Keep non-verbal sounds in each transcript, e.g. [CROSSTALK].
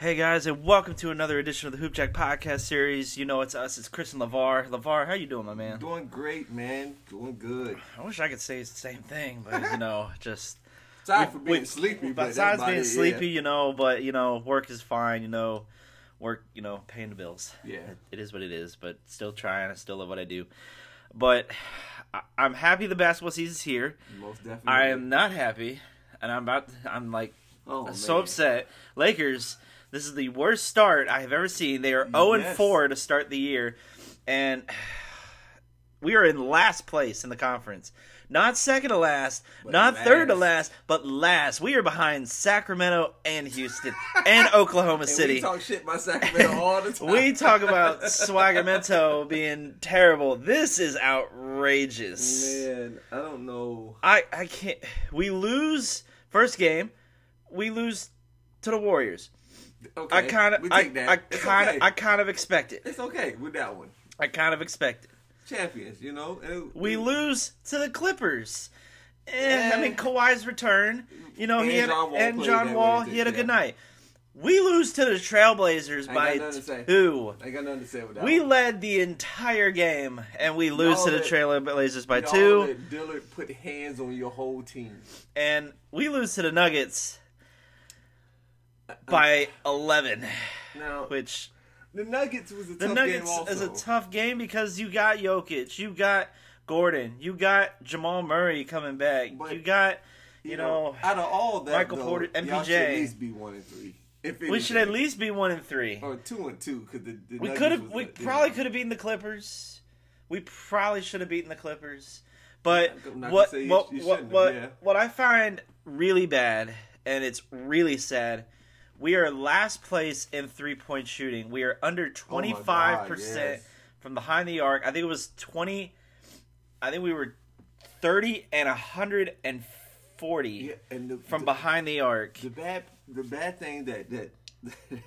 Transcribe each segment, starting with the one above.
Hey guys, and welcome to another edition of the Hoop Jack podcast series. You know it's us, it's Chris and Lavar. Lavar, how you doing, my man? Doing great, man. Doing good. I wish I could say it's the same thing, but you know, [LAUGHS] just we- for being we- sleepy. But besides being it, sleepy, you know, but you know, work is fine. You know, work, you know, paying the bills. Yeah. It- it is what it is. But still trying. I still love what I do. But I- I'm happy the basketball season's here. Most definitely. I am not happy, and I'm about. I'm like oh, so man. upset. Lakers, this is the worst start I have ever seen. They are 0 and Yes. 4 to start the year, and [SIGHS] we are in last place in the conference. Not second to last, But not third to last. last, but last. We are behind Sacramento and Houston and [LAUGHS] Oklahoma And City. We talk shit about Sacramento all the [LAUGHS] time. We talk about [LAUGHS] Swagamento being terrible. This is outrageous. Man, I don't know. I I can't. We lose first game. We lose to the Warriors. Okay, I kind of, I. I kind of, okay. I kind of expect it. It's okay with that one. I kind of expect it. Champions, you know. And We lose to the Clippers. Eh, Eh. I mean, Kawhi's return. You know, he And had John Wall and John Wall. He had a yeah. good night. We lose to the Trailblazers by got nothing to say. two. I got nothing to say with that. We one. led the entire game, and we lose Y'all to the Trailblazers by two, Lillard put hands on your whole team. and we lose to the Nuggets by eleven, Now, which the Nuggets was a The tough Nuggets game also. is a tough game because you got Jokic, you got Gordon, you got Jamal Murray coming back, But, you got you, know, out of all that, Michael though, Porter- MPJ. should at least be one and three. We should at least be one and three. or two and two because the, the We could have, we the- probably could have beaten the Clippers. We probably should have beaten the Clippers. But what you- what you what have, what, yeah. what I find really bad and it's really sad. We are last place in three point shooting. We are under Oh twenty five percent from behind the arc. I think it was twenty. I think we were thirty and hundred and forty Yeah, and the, from the, behind the arc. the bad the bad thing that that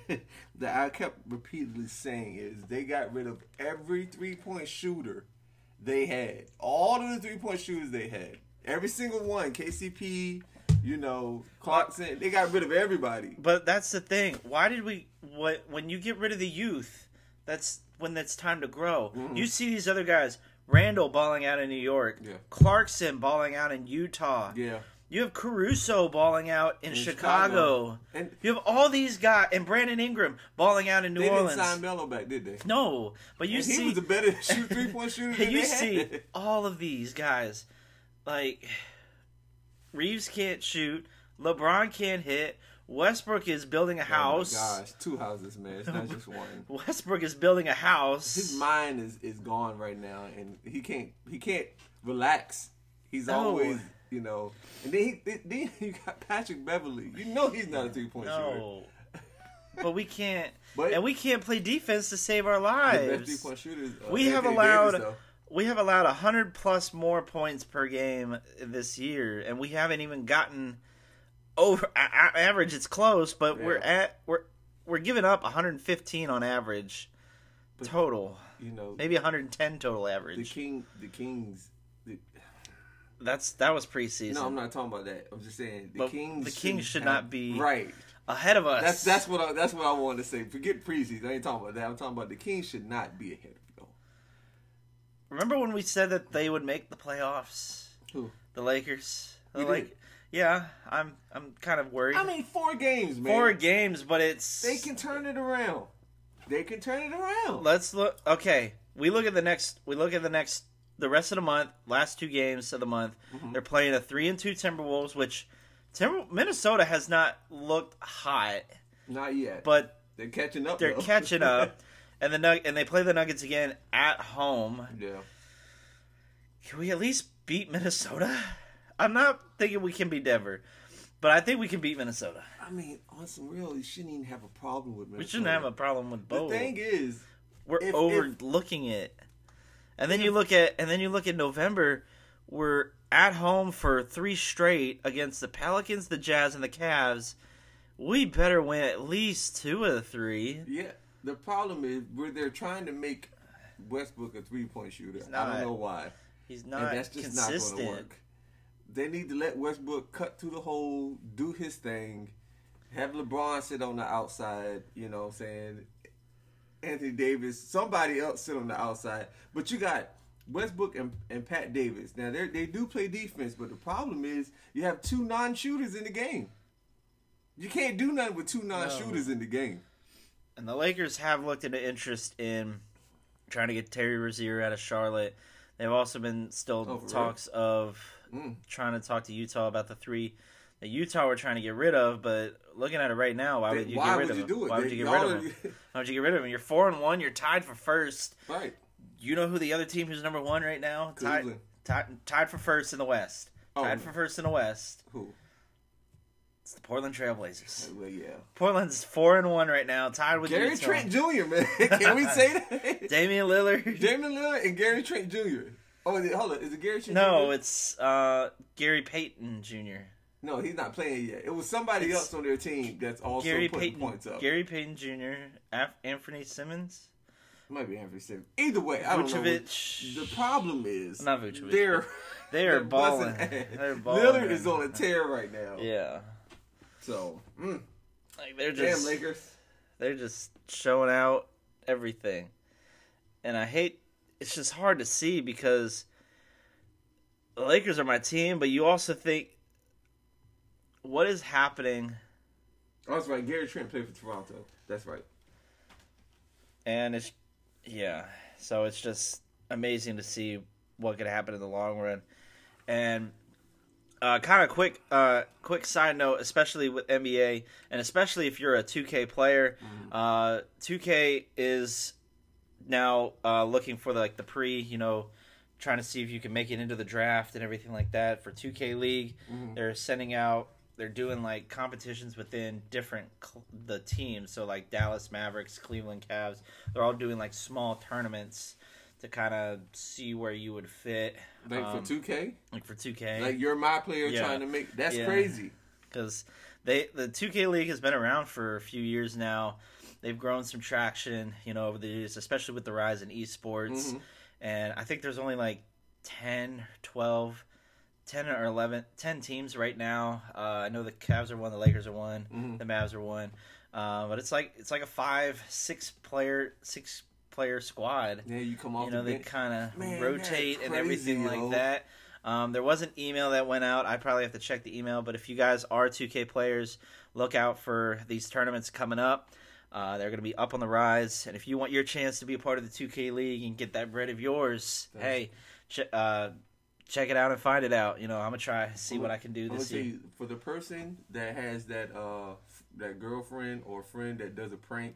[LAUGHS] that I kept repeatedly saying is they got rid of every three point shooter they had. All of the three point shooters they had. Every single one. KCP, you know, Clarkson. They got rid of everybody. But that's the thing. Why did we? What when you get rid of the youth? That's when it's time to grow. Mm-hmm. You see these other guys. Randle balling out in New York. Yeah. Clarkson balling out in Utah. Yeah. You have Caruso balling out in, In Chicago. Chicago. And You have all these guys and Brandon Ingram balling out in New they Orleans. didn't sign Melo back, did they? no, but you And see he was a better shoot three point [LAUGHS] shooter than you they see all of these guys like Reaves can't shoot, LeBron can't hit, Westbrook is building a house. Oh my gosh, two houses, man. It's not just one. [LAUGHS] Westbrook is building a house. His mind is, is gone right now, and he can't he can't relax. He's No. always you know. And then he then- [LAUGHS] you got Patrick Beverley. You know he's not a three point shooter. [LAUGHS] but we can't But- and we can't play defense to save our lives. The best three point shooters. Uh, We have allowed- Davis. We have allowed 100 plus more points per game this year and we haven't even gotten over average it's close, but we're at we're we're giving up 115 on average But- total. You know Maybe 110 total average the king the Kings. The, That's that was preseason. no, I'm not talking about that. I'm just saying the But Kings. the Kings should not be- right. Ahead of us. That's that's what I, that's what I wanted to say. Forget preseason. I ain't talking about that. I'm talking about the Kings should not be ahead. Remember when we said that they would make the playoffs? Who? The Lakers. The did. Yeah, I'm I'm kind of worried. I mean, four games, man. Four games, but it's They can turn it around. They can turn it around. Let's look. Okay, we look at the next. We look at the next. The rest of the month, last two games of the month, Mm-hmm. they're playing a three and two Timberwolves, which Timber, Minnesota has not looked hot, Not yet, but they're catching up. they're though. catching up. [LAUGHS] And the Nug- and they play the Nuggets again at home. yeah, Can we at least beat Minnesota? I'm not thinking we can beat Denver, but I think we can beat Minnesota. I mean, on some real, you shouldn't even have a problem with. Minnesota. We shouldn't have a problem with The thing is, We're if- overlooking it. And then you look at and then you look at November, we're at home for three straight against the Pelicans, the Jazz, and the Cavs. We better win at least two of the three. yeah, the problem is where they're trying to make Westbrook a three point shooter. I don't know why, He's and not that's just consistent. not going to work. They need to let Westbrook cut through the hole, do his thing, Have LeBron sit on the outside, you know what I'm saying? Anthony Davis, somebody else sit on the outside. But you got Westbrook and, and Pat Davis. Now they they do play defense, but the problem is you have two non-shooters in the game. You can't do nothing with two non-shooters in the game. And the Lakers have looked into interest in trying to get Terry Rozier out of Charlotte. They've also been still Oh, talks of Mm. trying to talk to Utah about the three that Utah were trying to get rid of. But looking at it right now, why would you why get rid of him? Why would you get rid of him? Why would you get rid of him? You're four and one. You're tied for first. Right. You know who the other team who's number one right now? Tied, Cleveland. tied, tied for first in the West. Oh. Tied for first in the West. Who? It's the Portland Trailblazers. Well, yeah. Portland's four and one right now, tied with Gary Trent Jr., man. [LAUGHS] Can we say that? [LAUGHS] Damian Lillard. Damian Lillard and Gary Trent Jr. Oh, is it, hold on. Is it Gary Trent No, Jr.? it's uh, Gary Payton Jr. No, he's not playing yet. It was somebody It's else on their team that's also Gary putting Payton. points up. Gary Payton Jr. Af- Anthony Simons. Might be Anthony Simons. Either way, I don't know. Vucevic. The problem is Not Vucevic, They're They are [LAUGHS] balling. They're balling. Lillard is on a tear right now. Yeah, So, mm, like they're just damn Lakers. they're just showing out everything, and I hate. It's just hard to see because the Lakers are my team, but you also think what is happening Oh, that's right. Gary Trent played for Toronto. That's right. and it's yeah so it's just amazing to see what could happen in the long run and uh, kind of quick uh, quick side note especially with nba and especially if you're a 2k player uh, 2k is now uh, looking for the, like the pre you know trying to see if you can make it into the draft and everything like that for 2k league. Mhm. they're sending out they're doing like competitions within different cl- the teams. So like dallas mavericks cleveland cavs they're all doing like small tournaments to kind of see where you would fit Like um, for 2K? like for 2k Like you're my player Yeah. trying to make that's Yeah. crazy. because they the 2K league has been around for a few years now. They've grown some traction, you know, over the years, especially with the rise in esports. Mhm. And I think there's only like 10, 12, 10 or 11, 10 teams right now. Uh, I know the Cavs are one, the Lakers are one, Mhm. the Mavs are one. Uh, but it's like it's like a five, six player, six player squad. Yeah, you come off you know the they kind of rotate and everything yo. like that. Um, there was an email that went out. I probably have to check the email but if you guys are 2k players look out for these tournaments coming up. Uh, they're going to be up on the rise. And if you want your chance to be a part of the 2k league and get that bread of yours That's- hey ch- uh, check it out and find it out. You know i'm going to try see what i can do this year. for the person that has that uh that girlfriend or friend that does a prank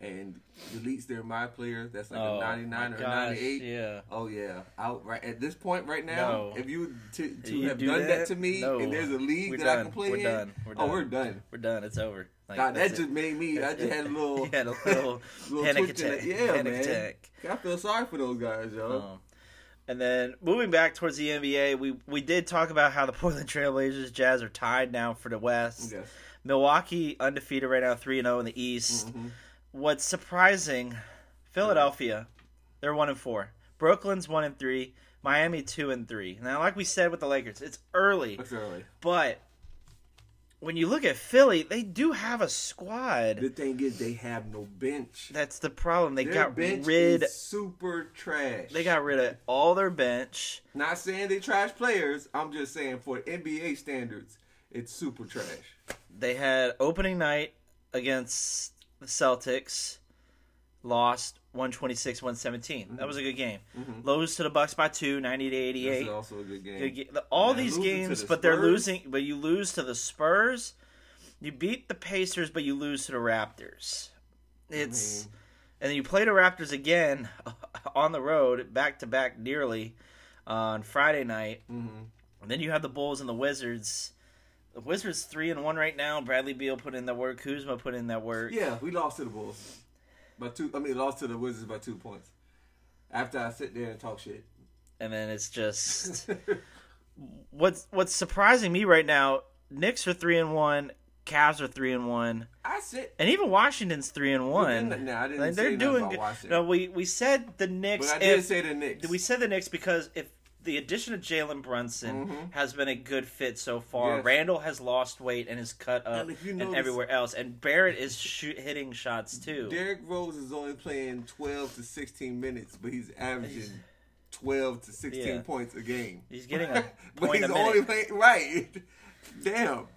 and deletes their my player, that's like Oh, a 99 or gosh, 98. yeah Oh yeah, out right at this point right now. No. If you to, to You have do done that? that? to me, No. and there's a league We're that I can play We're in, done. We're done. oh we're done. we're done it's over like, God, that just it. made me. I just had a [LAUGHS] little, You had a [LAUGHS] little little panic attack. it. Yeah, panic man. attack. I feel sorry for those guys, yo. Um, and then moving back towards the NBA, we we did talk about how the Portland Trailblazers Jazz are tied now for the West. yes. Milwaukee undefeated right now, three and zero in the East. Mhm. What's surprising, Philadelphia, they're one and four. Brooklyn's one and three. Miami two and three. Now, like we said with the Lakers, it's early, That's early. but when you look at Philly, they do have a squad. The thing is, they have no bench. That's the problem. They Their got rid. super trash. They got rid of all their bench. Not saying they trash players. I'm just saying for NBA standards, it's super trash. They had opening night against the Celtics, lost 126-117. That was a good game. Mhm. Lose to the Bucks by 2, 90 to 88. Also a good game. Good all these games, the but they're losing. But you lose to the Spurs. You beat the Pacers, but you lose to the Raptors. It's mean- and then you play the Raptors again [LAUGHS] on the road, back to back, nearly on Friday night. hmm And then you have the Bulls and the Wizards. The Wizards three and one right now. Bradley Beal put in that work. Kuzma put in that work. Yeah, we lost to the Bulls by two. I mean, lost to the Wizards by two points. After I sit there and talk shit. And then it's just [LAUGHS] what's what's surprising me right now. Knicks are three and one. Cavs are three and one, I sit. and even Washington's three and one. No, I didn't Like, say they're doing about good. Washington. No, we we said the Knicks. but I did if, say the Knicks. we said the Knicks because if the addition of Jalen Brunson Mhm. has been a good fit so far. Yes. Randle has lost weight and is cut up And you and everywhere else, and Barrett is shoot, hitting shots too. Derrick Rose is only playing 12 to 16 minutes, but he's averaging 12 to 16 Yeah. points a game. He's getting a [LAUGHS] but point he's a only playing right. Damn.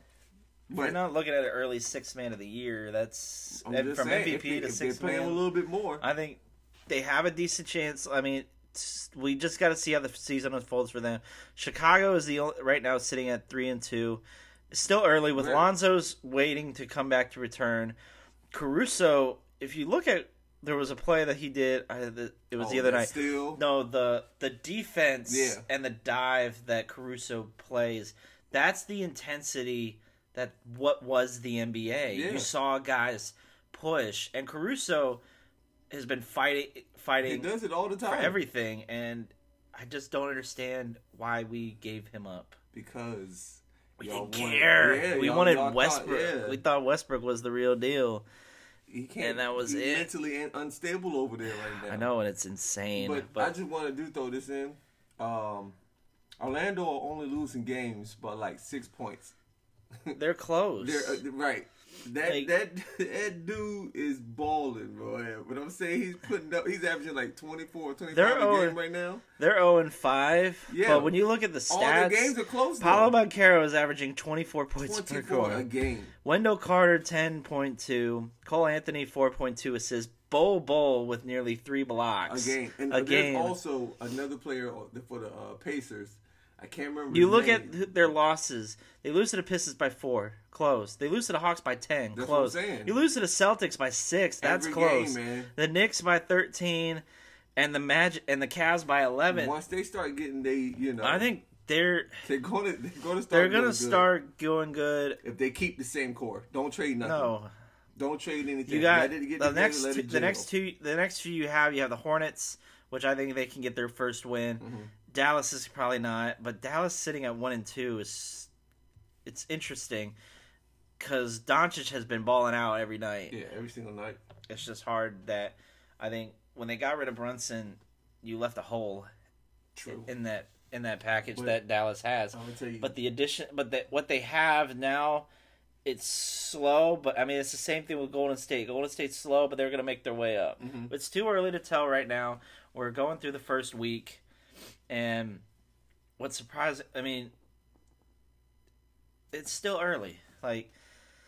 We're not looking at an early six man of the year. That's from saying, MVP they, to six man. a little bit more, I think they have a decent chance. I mean, we just got to see how the season unfolds for them. Chicago is the only, right now sitting at three and two. Still early with Right. Lonzo's waiting to come back to return. Caruso, if you look at, there was a play that he did. I, the, it was Oh, the other night. Still, No, the the defense Yeah. and the dive that Caruso plays. That's the intensity that what was the NBA. Yeah. You saw guys push, and Caruso has been fighting fighting. he does it all the for time. everything, and I just don't understand why we gave him up. because We didn't wanted- care. yeah, we wanted y'all thought- Westbrook. yeah. We thought Westbrook was the real deal. he can't, and that was he's it. Mentally un- unstable over there right now. I know, and it's insane. But, But, I just want to do throw this in. Um, Orlando are only losing games by like six points. [LAUGHS] they're close. They're uh, right. That Like- that [LAUGHS] that dude is balling, bro. But I'm saying he's putting up. He's averaging like 24, 25 They're a game right now. They're 0 and 5. Yeah. But when you look at the stats, All their stats, games are close. Paolo. Banchero is averaging 24 points per 24 a game. Wendell Carter 10.2, Cole Anthony 4.2 assists, Bol Bol with nearly 3 blocks. A game. And A there's game. also another player for the uh, Pacers. I can't remember. You look name. at their losses. They lose to the Pistons by 4, close. They lose to the Hawks by 10, That's close. what I'm saying. You lose to the Celtics by 6, that's Every close. game. The Knicks by 13 and the Magic and the Cavs by 11. Once they start getting they, you know, I think they're they're gonna they're gonna start. they're going to start going good. if they keep the same core. Don't trade nothing. No. Don't trade anything. You got Let it get the next two, the next two the next few you have you have the Hornets, which I think they can get their first win. Mm-hmm. Dallas is probably not, but Dallas sitting at one and two is it's interesting because Doncic has been balling out every night. Yeah, every single night. It's just hard that I think when they got rid of Brunson, you left a hole True. in that in that package But- that Dallas has. I'm tell you. But the addition, but the, what they have now, it's slow. But I mean, it's the same thing with Golden State. Golden State's slow, but they're gonna make their way up. Mhm. It's too early to tell right now. We're going through the first week, and what's surprising? I mean, it's still early. Like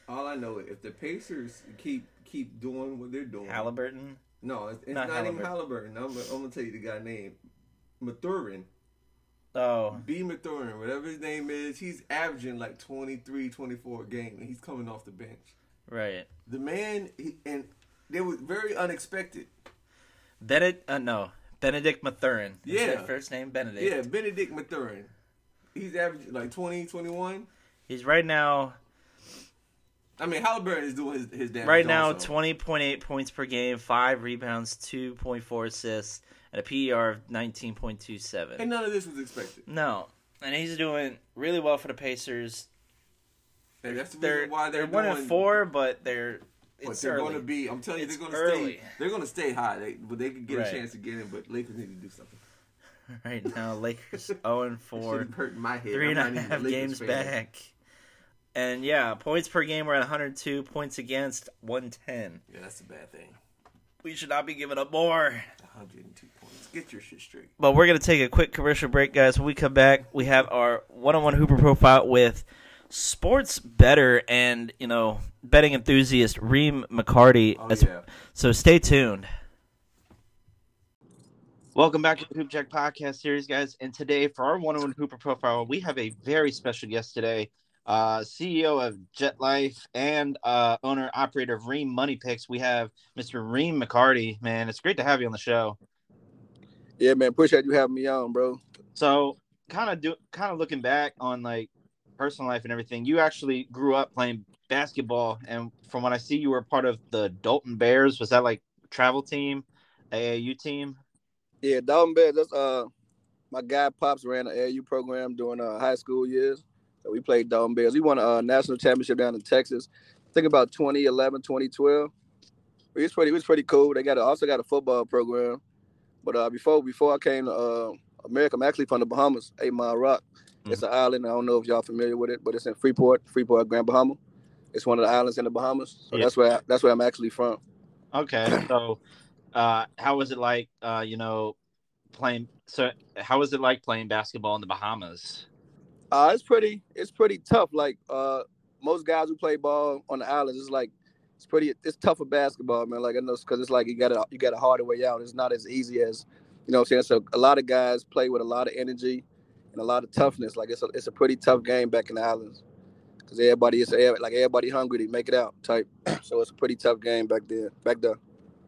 all I know is if the Pacers keep keep doing what they're doing. Halliburton. no, it's, it's Not not, even Halliburton. Halliburton. I'm, I'm gonna tell you the guy name. Mathurin. Oh, B. Mathurin, whatever his name is, he's averaging like 23, 24 a game, and he's coming off the bench. right. The man, he, and they were very unexpected. Bennedict. Uh, no, Bennedict Mathurin. Yeah. first name Bennedict. Yeah, Bennedict Mathurin. He's averaging like 20, 21. He's right now. I mean, Halliburton is doing his, his damn Right now, so. twenty point eight points per game, five rebounds, two point four assists, and a PER of 19.27. And none of this was expected. No, and he's doing really well for the Pacers. And that's the They're reason why they're, they're one doing, and four, but they're But it's they're going to be. I'm telling you, It's they're going to stay. They're going to stay high. They, but they could get Right. a chance to get in. But Lakers need to do something. [LAUGHS] right now. Lakers zero [LAUGHS] oh and It four, shouldn't hurt my head. three and a half games fan. back. And yeah, points per game we're at 102, points against 110. Yeah, that's a bad thing. We should not be giving up more. 102 points. Get your shit straight. But we're going to take a quick commercial break, guys. When we come back, we have our one on one Hooper profile with sports better and, you know, betting enthusiast Reem Mchardy. Oh As- yeah. So stay tuned. Welcome back to the Hoop Jack Podcast Series, guys. And today, for our one on one Hooper profile, we have a very special guest today. Uh, CEO of JetLyfe and uh, owner operator of Reem Money Picks. We have Mr. Reem Mchardy. Man, it's great to have you on the show. Yeah, man. Appreciate you having me on, bro. So, kind of do, kind of looking back on like personal life and everything. You actually grew up playing basketball, and from what I see, you were part of the Dalton Bears. Was that like travel team, AAU team? Yeah, Dalton Bears. That's uh, my guy Pops ran an AAU program during uh, high school years. So we played Dalton Bears. We won a uh, national championship down in Texas. I think about 2011, 2012. It was pretty. It was pretty cool. They got a, also got a football program. But uh, before before I came to uh, America. I'm actually from the Bahamas, Eight Mile Rock. Mm-hmm. It's an island. I don't know if y'all familiar with it, but it's in Freeport, Freeport, Grand Bahama. It's one of the islands in the Bahamas. So yeah. that's where I, that's where I'm actually from. Okay, [CLEARS THROAT] so uh, how was it like? Uh, you know, playing. So how was it like playing basketball in the Bahamas? Uh, it's pretty. It's pretty tough. Like uh, most guys who play ball on the islands, it's like it's pretty. It's tougher basketball, man. Like I know because it's like you got a you got a harder way out. It's not as easy as you know. what I'm saying so. A lot of guys play with a lot of energy and a lot of toughness. Like it's a it's a pretty tough game back in the islands because everybody is like everybody hungry to make it out type. [CLEARS THROAT] So it's a pretty tough game back there. Back there.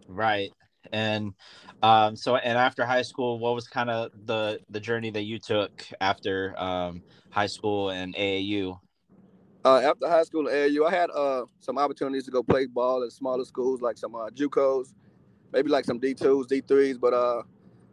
Right. And um, so and after high school, what was kind of the the journey that you took after um, high school and AAU? Uh, after high school and AAU, I had uh, some opportunities to go play ball at smaller schools like some uh, JUCOs, maybe like some D2s, D3s. But uh,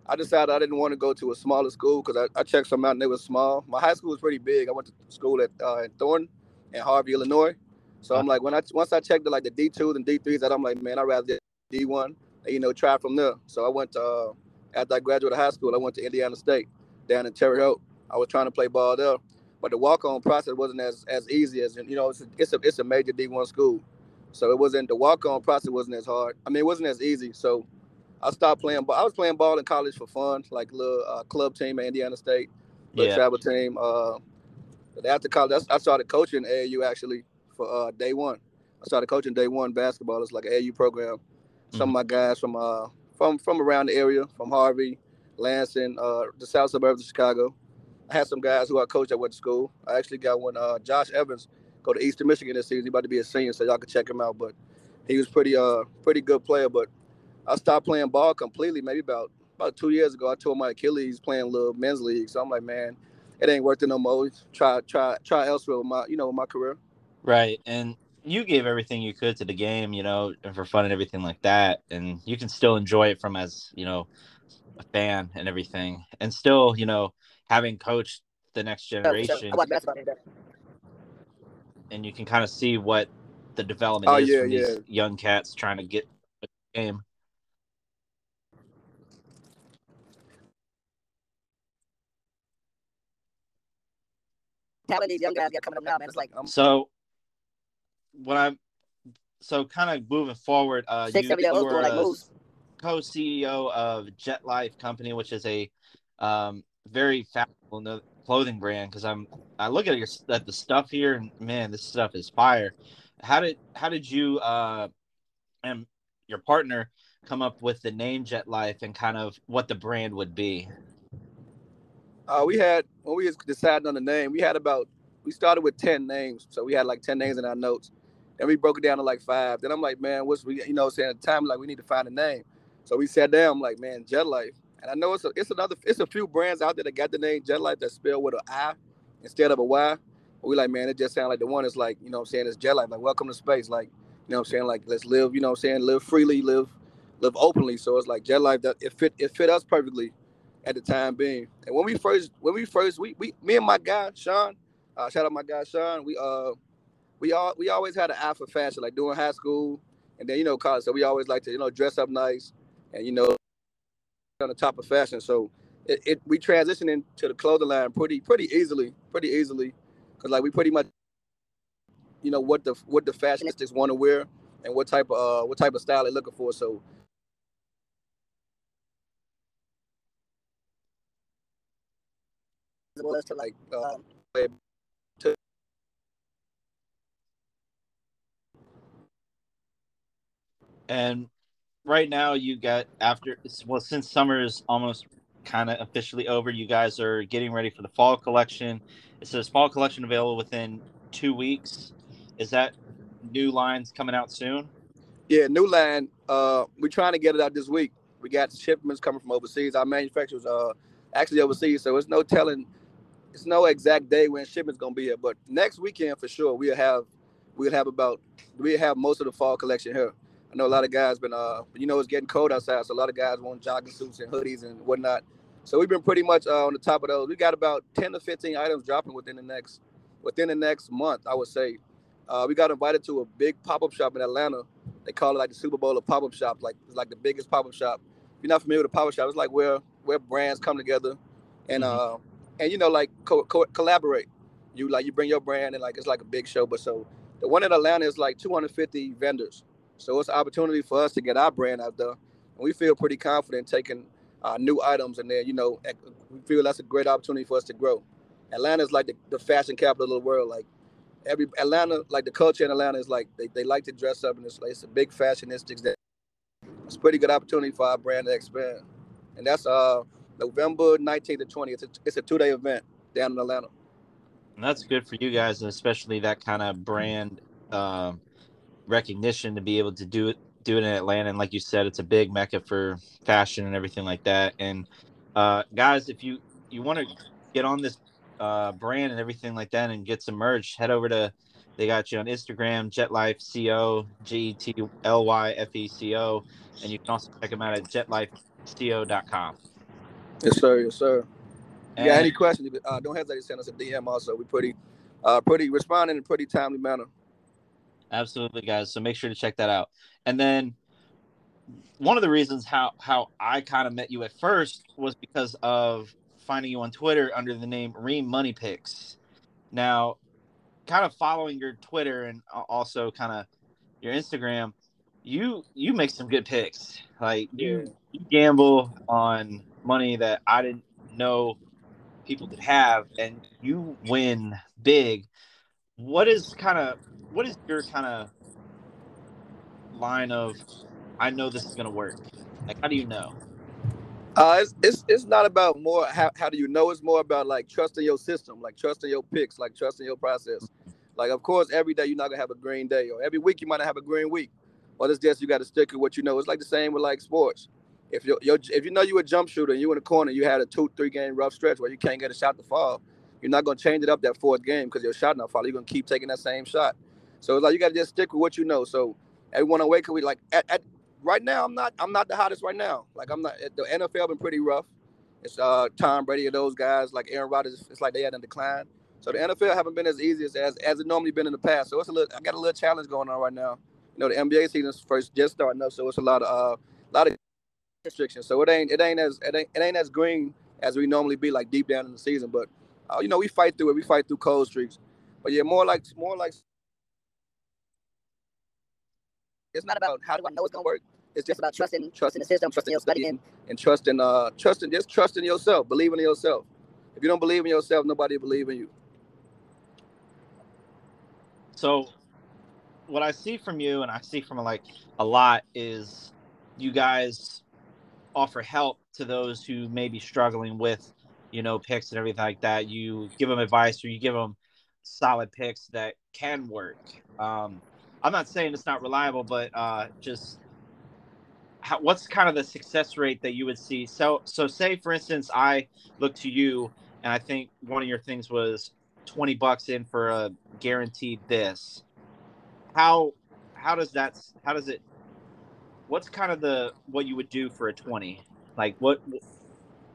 I decided I didn't want to go to a smaller school because I, I, checked some out and they were small. My high school was pretty big. I went to school at uh, Thornton and Harvey, Illinois. So I'm like, when I once I checked the, like the D2s and D3s, that I'm like, man, I'd rather D1 you know, try from there. So I went to, uh, after I graduated high school, I went to Indiana State down in Terre Haute. I was trying to play ball there, but the walk-on process wasn't as as easy as you know. It's a, it's a it's a major D1 school, so it wasn't the walk-on process wasn't as hard. I mean, it wasn't as easy. So I stopped playing. But I was playing ball in college for fun, like a little uh, club team at Indiana State, little yeah. travel team. Uh, after college, I started coaching AAU actually for uh, day one. I started coaching day one basketball. It's like an AAU program some of my guys from uh from from around the area, from Harvey, Lansing, uh, the south suburbs of Chicago. I had some guys who I coached that went to school. I actually got one, uh, Josh Evans, go to Eastern Michigan this season. He's about to be a senior, so y'all can check him out. But he was pretty uh pretty good player. But I stopped playing ball completely maybe about about two years ago. I tore my Achilles playing little men's league. So I'm like, man, it ain't worth it no more. Try try try elsewhere with my you know with my career. Right. And you gave everything you could to the game, you know, and for fun and everything like that, and you can still enjoy it from as you know a fan and everything, and still you know having coached the next generation, and you can kind of see what the development oh, is yeah, from yeah. these young cats trying to get the game. These young guys get coming up now, man. It's like um, so When I'm so kind of moving forward, uh, you, you were like co-CEO of JetLyfe Company, which is a um, very fashionable clothing brand. Because I'm, I look at your at the stuff here, and man, this stuff is fire. How did how did you uh, and your partner come up with the name JetLyfe and kind of what the brand would be? Uh, we had when we decided on the name, we had about we started with ten names, so we had like ten names in our notes and we broke it down to like five. Then I'm like, man, what's we, you know, saying at the time, like we need to find a name. So we sat down. I'm like, man, JetLyfe. And I know it's a, it's another, it's a few brands out there that got the name JetLyfe that spelled with an I instead of a Y. We like, man, it just sounds like the one is like, you know, I'm saying it's JetLyfe, like welcome to space, like, you know, I'm saying like let's live, you know, I'm saying live freely, live, live openly. So it's like JetLyfe that it fit, it fit us perfectly at the time being. And when we first, when we first, we, we, me and my guy Sean, uh, shout out my guy Sean, we uh we all we always had an eye for fashion, like during high school and then you know college. So we always like to you know dress up nice and you know on the top of fashion. So it, it we transitioned into the clothing line pretty pretty easily, pretty easily, because like we pretty much you know what the what the fashionists want to wear and what type of uh, what type of style they're looking for. So to like um, And right now, you got after well, since summer is almost kind of officially over, you guys are getting ready for the fall collection. It says fall collection available within two weeks. Is that new lines coming out soon? Yeah, new line. Uh, we're trying to get it out this week. We got shipments coming from overseas. Our manufacturers are actually overseas, so it's no telling. It's no exact day when shipment's gonna be here, but next weekend for sure we'll have we'll have about we'll have most of the fall collection here. I know a lot of guys been uh you know it's getting cold outside, so a lot of guys want jogging suits and hoodies and whatnot. So we've been pretty much uh, on the top of those. We got about ten to fifteen items dropping within the next within the next month, I would say. Uh, we got invited to a big pop-up shop in Atlanta. They call it like the Super Bowl of pop-up shops, like it's like the biggest pop-up shop. If you're not familiar with a pop-up shop, it's like where where brands come together and mm-hmm. uh, and you know like co- co- collaborate. You like you bring your brand and like it's like a big show. But so the one in Atlanta is like 250 vendors, so it's an opportunity for us to get our brand out there, and we feel pretty confident taking uh, new items and then you know we feel that's a great opportunity for us to grow. Atlanta is like the, the fashion capital of the world. Like every Atlanta, like the culture in Atlanta is like they, they like to dress up and it's, it's a big fashionistics that it's a pretty good opportunity for our brand to expand. And that's uh November 19th to 20th. It's a, it's a two day event down in Atlanta. And that's good for you guys, and especially that kind of brand um, recognition to be able to do it do it in Atlanta. And like you said, it's a big mecca for fashion and everything like that. And uh, guys, if you you want to get on this uh, brand and everything like that and get some merch, head over to they got you on Instagram, JetLyfeCO, G E T L Y F E C O, and you can also check them out at jetlyfeco.com. Yes, sir. Yes, sir. And, yeah, any questions? Uh, don't hesitate to send us a DM. Also, we pretty, uh, pretty responding in a pretty timely manner. Absolutely, guys. So make sure to check that out. And then one of the reasons how how I kind of met you at first was because of finding you on Twitter under the name Reem Money Picks. Now, kind of following your Twitter and also kind of your Instagram, you you make some good picks. Like you, you gamble on money that I didn't know people could have, and you win big. What is kind of what is your kind of line of I know this is gonna work? Like, how do you know? Uh, it's, it's it's not about more how, how do you know it's more about like trusting your system like trusting your picks like trusting your process like of course every day you're not gonna have a green day or every week you might not have a green week or it's just you got to stick with what you know it's like the same with like sports if you if you know you a jump shooter and you in the corner you had a two three game rough stretch where you can't get a shot to fall you're not gonna change it up that fourth game because your shot not fall you're gonna keep taking that same shot so it's like you got to just stick with what you know so everyone awake we like at, at right now I'm not I'm not the hottest right now. Like I'm not the NFL been pretty rough. It's uh Tom Brady and those guys like Aaron Rodgers. It's like they had a decline. So the NFL haven't been as easy as as, as it normally been in the past. So it's a little I got a little challenge going on right now. You know the NBA season's first just starting up, so it's a lot of uh a lot of restrictions. So it ain't it ain't as it ain't, it ain't as green as we normally be like deep down in the season. But uh, you know we fight through it. We fight through cold streaks. But yeah, more like more like it's not about how do I know it's gonna work. It's just about trusting, trusting the system, trusting your studying, and trusting, uh, trusting, just trusting yourself, believing in yourself. If you don't believe in yourself, nobody will believe in you. So, what I see from you, and I see from like a lot, is you guys offer help to those who may be struggling with, you know, picks and everything like that. You give them advice, or you give them solid picks that can work. Um, I'm not saying it's not reliable, but uh, just how, what's kind of the success rate that you would see? So, so say for instance, I look to you, and I think one of your things was twenty bucks in for a guaranteed this. How how does that how does it? What's kind of the what you would do for a twenty? Like what,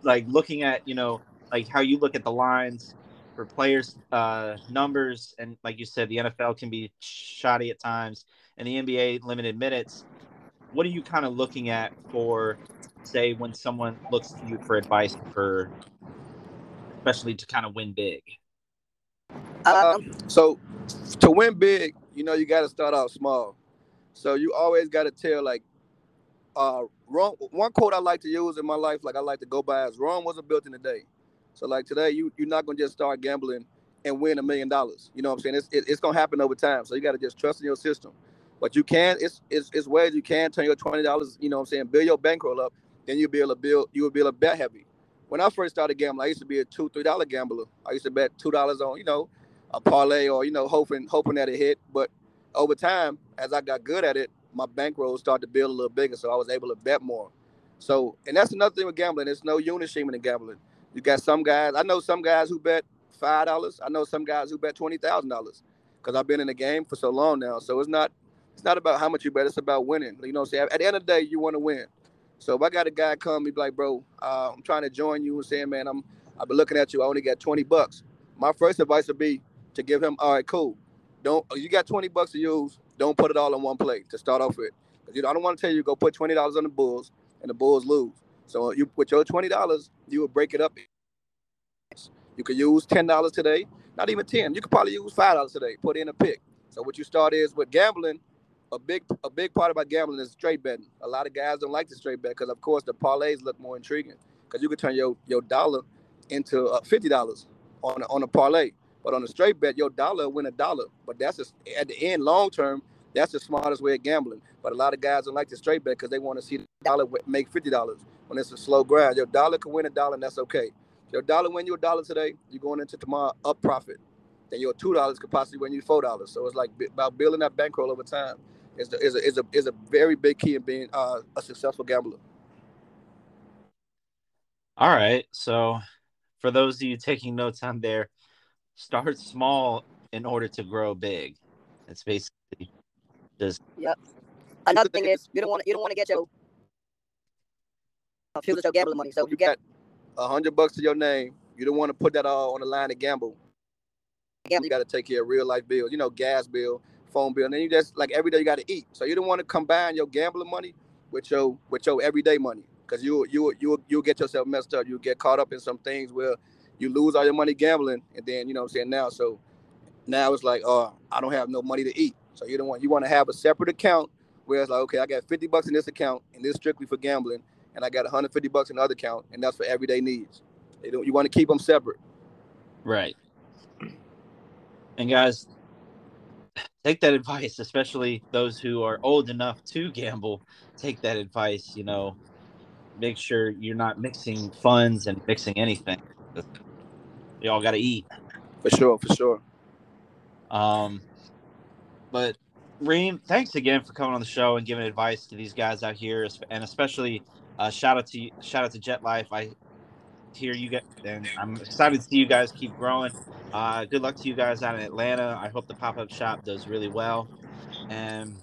like looking at you know like how you look at the lines for players uh, numbers and like you said the nfl can be shoddy at times and the nba limited minutes. What are you kind of looking at for say when someone looks to you for advice for especially to kind of win big? Um, so to win big you know you got to start off small. So you always got to tell like uh one quote i like to use in my life like i like to go by is rome wasn't built in a day so like today, you you're not gonna just start gambling and win a million dollars. You know what I'm saying? It's it, it's gonna happen over time. So you got to just trust in your system. But you can it's it's, it's ways you can turn your twenty dollars. You know what I'm saying? Build your bankroll up. Then you'll be able to build. You will be able to bet heavy. When I first started gambling, I used to be a two three dollar gambler. I used to bet two dollars on you know a parlay or you know hoping hoping that it hit. But over time, as I got good at it, my bankroll started to build a little bigger, so I was able to bet more. So, and that's another thing with gambling. There's no unit shame in gambling. You got some guys. I know some guys who bet five dollars. I know some guys who bet twenty thousand dollars because I've been in the game for so long now. So it's not it's not about how much you bet. It's about winning. You know, what at the end of the day, you want to win. So if I got a guy come, he be like, bro, uh, I'm trying to join you and saying, man, I'm I've been looking at you. I only got twenty bucks. My first advice would be to give him, all right, cool. Don't you got twenty bucks to use? Don't put it all in one plate to start off with. Because you know, I don't want to tell you go put twenty dollars on the Bulls and the Bulls lose. So you with your twenty dollars, you would break it up You could use ten dollars today, not even ten. You could probably use five dollars today. Put in a pick. So what you start is with gambling. A big a big part about gambling is straight betting. A lot of guys don't like the straight bet because of course the parlays look more intriguing because you could turn your your dollar into uh, fifty dollars on on a parlay. But on a straight bet, your dollar win a dollar. But that's just, at the end, long term, that's the smartest way of gambling. But a lot of guys don't like the straight bet because they want to see the dollar make fifty dollars when it's a slow grind. Your dollar can win a dollar, and that's okay. Your dollar win you a dollar today, you're going into tomorrow up profit. Then your two dollars could possibly win you four dollars. So it's like about building that bankroll over time. Is is a, is a is a very big key in being uh, a successful gambler. All right, so for those of you taking notes on there, start small in order to grow big. It's basically just yep. Another thing is you don't want you don't want to get your confused your gambling money. So you get a hundred bucks to your name. You don't want to put that all on the line to gamble. Gamble. You got to take care of real life bills. You know, gas bill, phone bill, and then you just like every day you got to eat. So you don't want to combine your gambling money with your with your everyday money because you you you you'll get yourself messed up. You get caught up in some things where you lose all your money gambling, and then you know what I'm saying now. So now it's like, oh, I don't have no money to eat. So you don't want you want to have a separate account where it's like, okay, I got 50 bucks in this account, and this strictly for gambling, and I got 150 bucks in the other account, and that's for everyday needs. You don't you want to keep them separate. Right. And guys, take that advice, especially those who are old enough to gamble. Take that advice. You know, make sure you're not mixing funds and mixing anything. You all got to eat. For sure, for sure. Um, but Reem, thanks again for coming on the show and giving advice to these guys out here, and especially uh, shout out to shout out to JetLyfe. I hear you get, and I'm excited to see you guys keep growing. Uh, good luck to you guys out in Atlanta. I hope the pop up shop does really well, and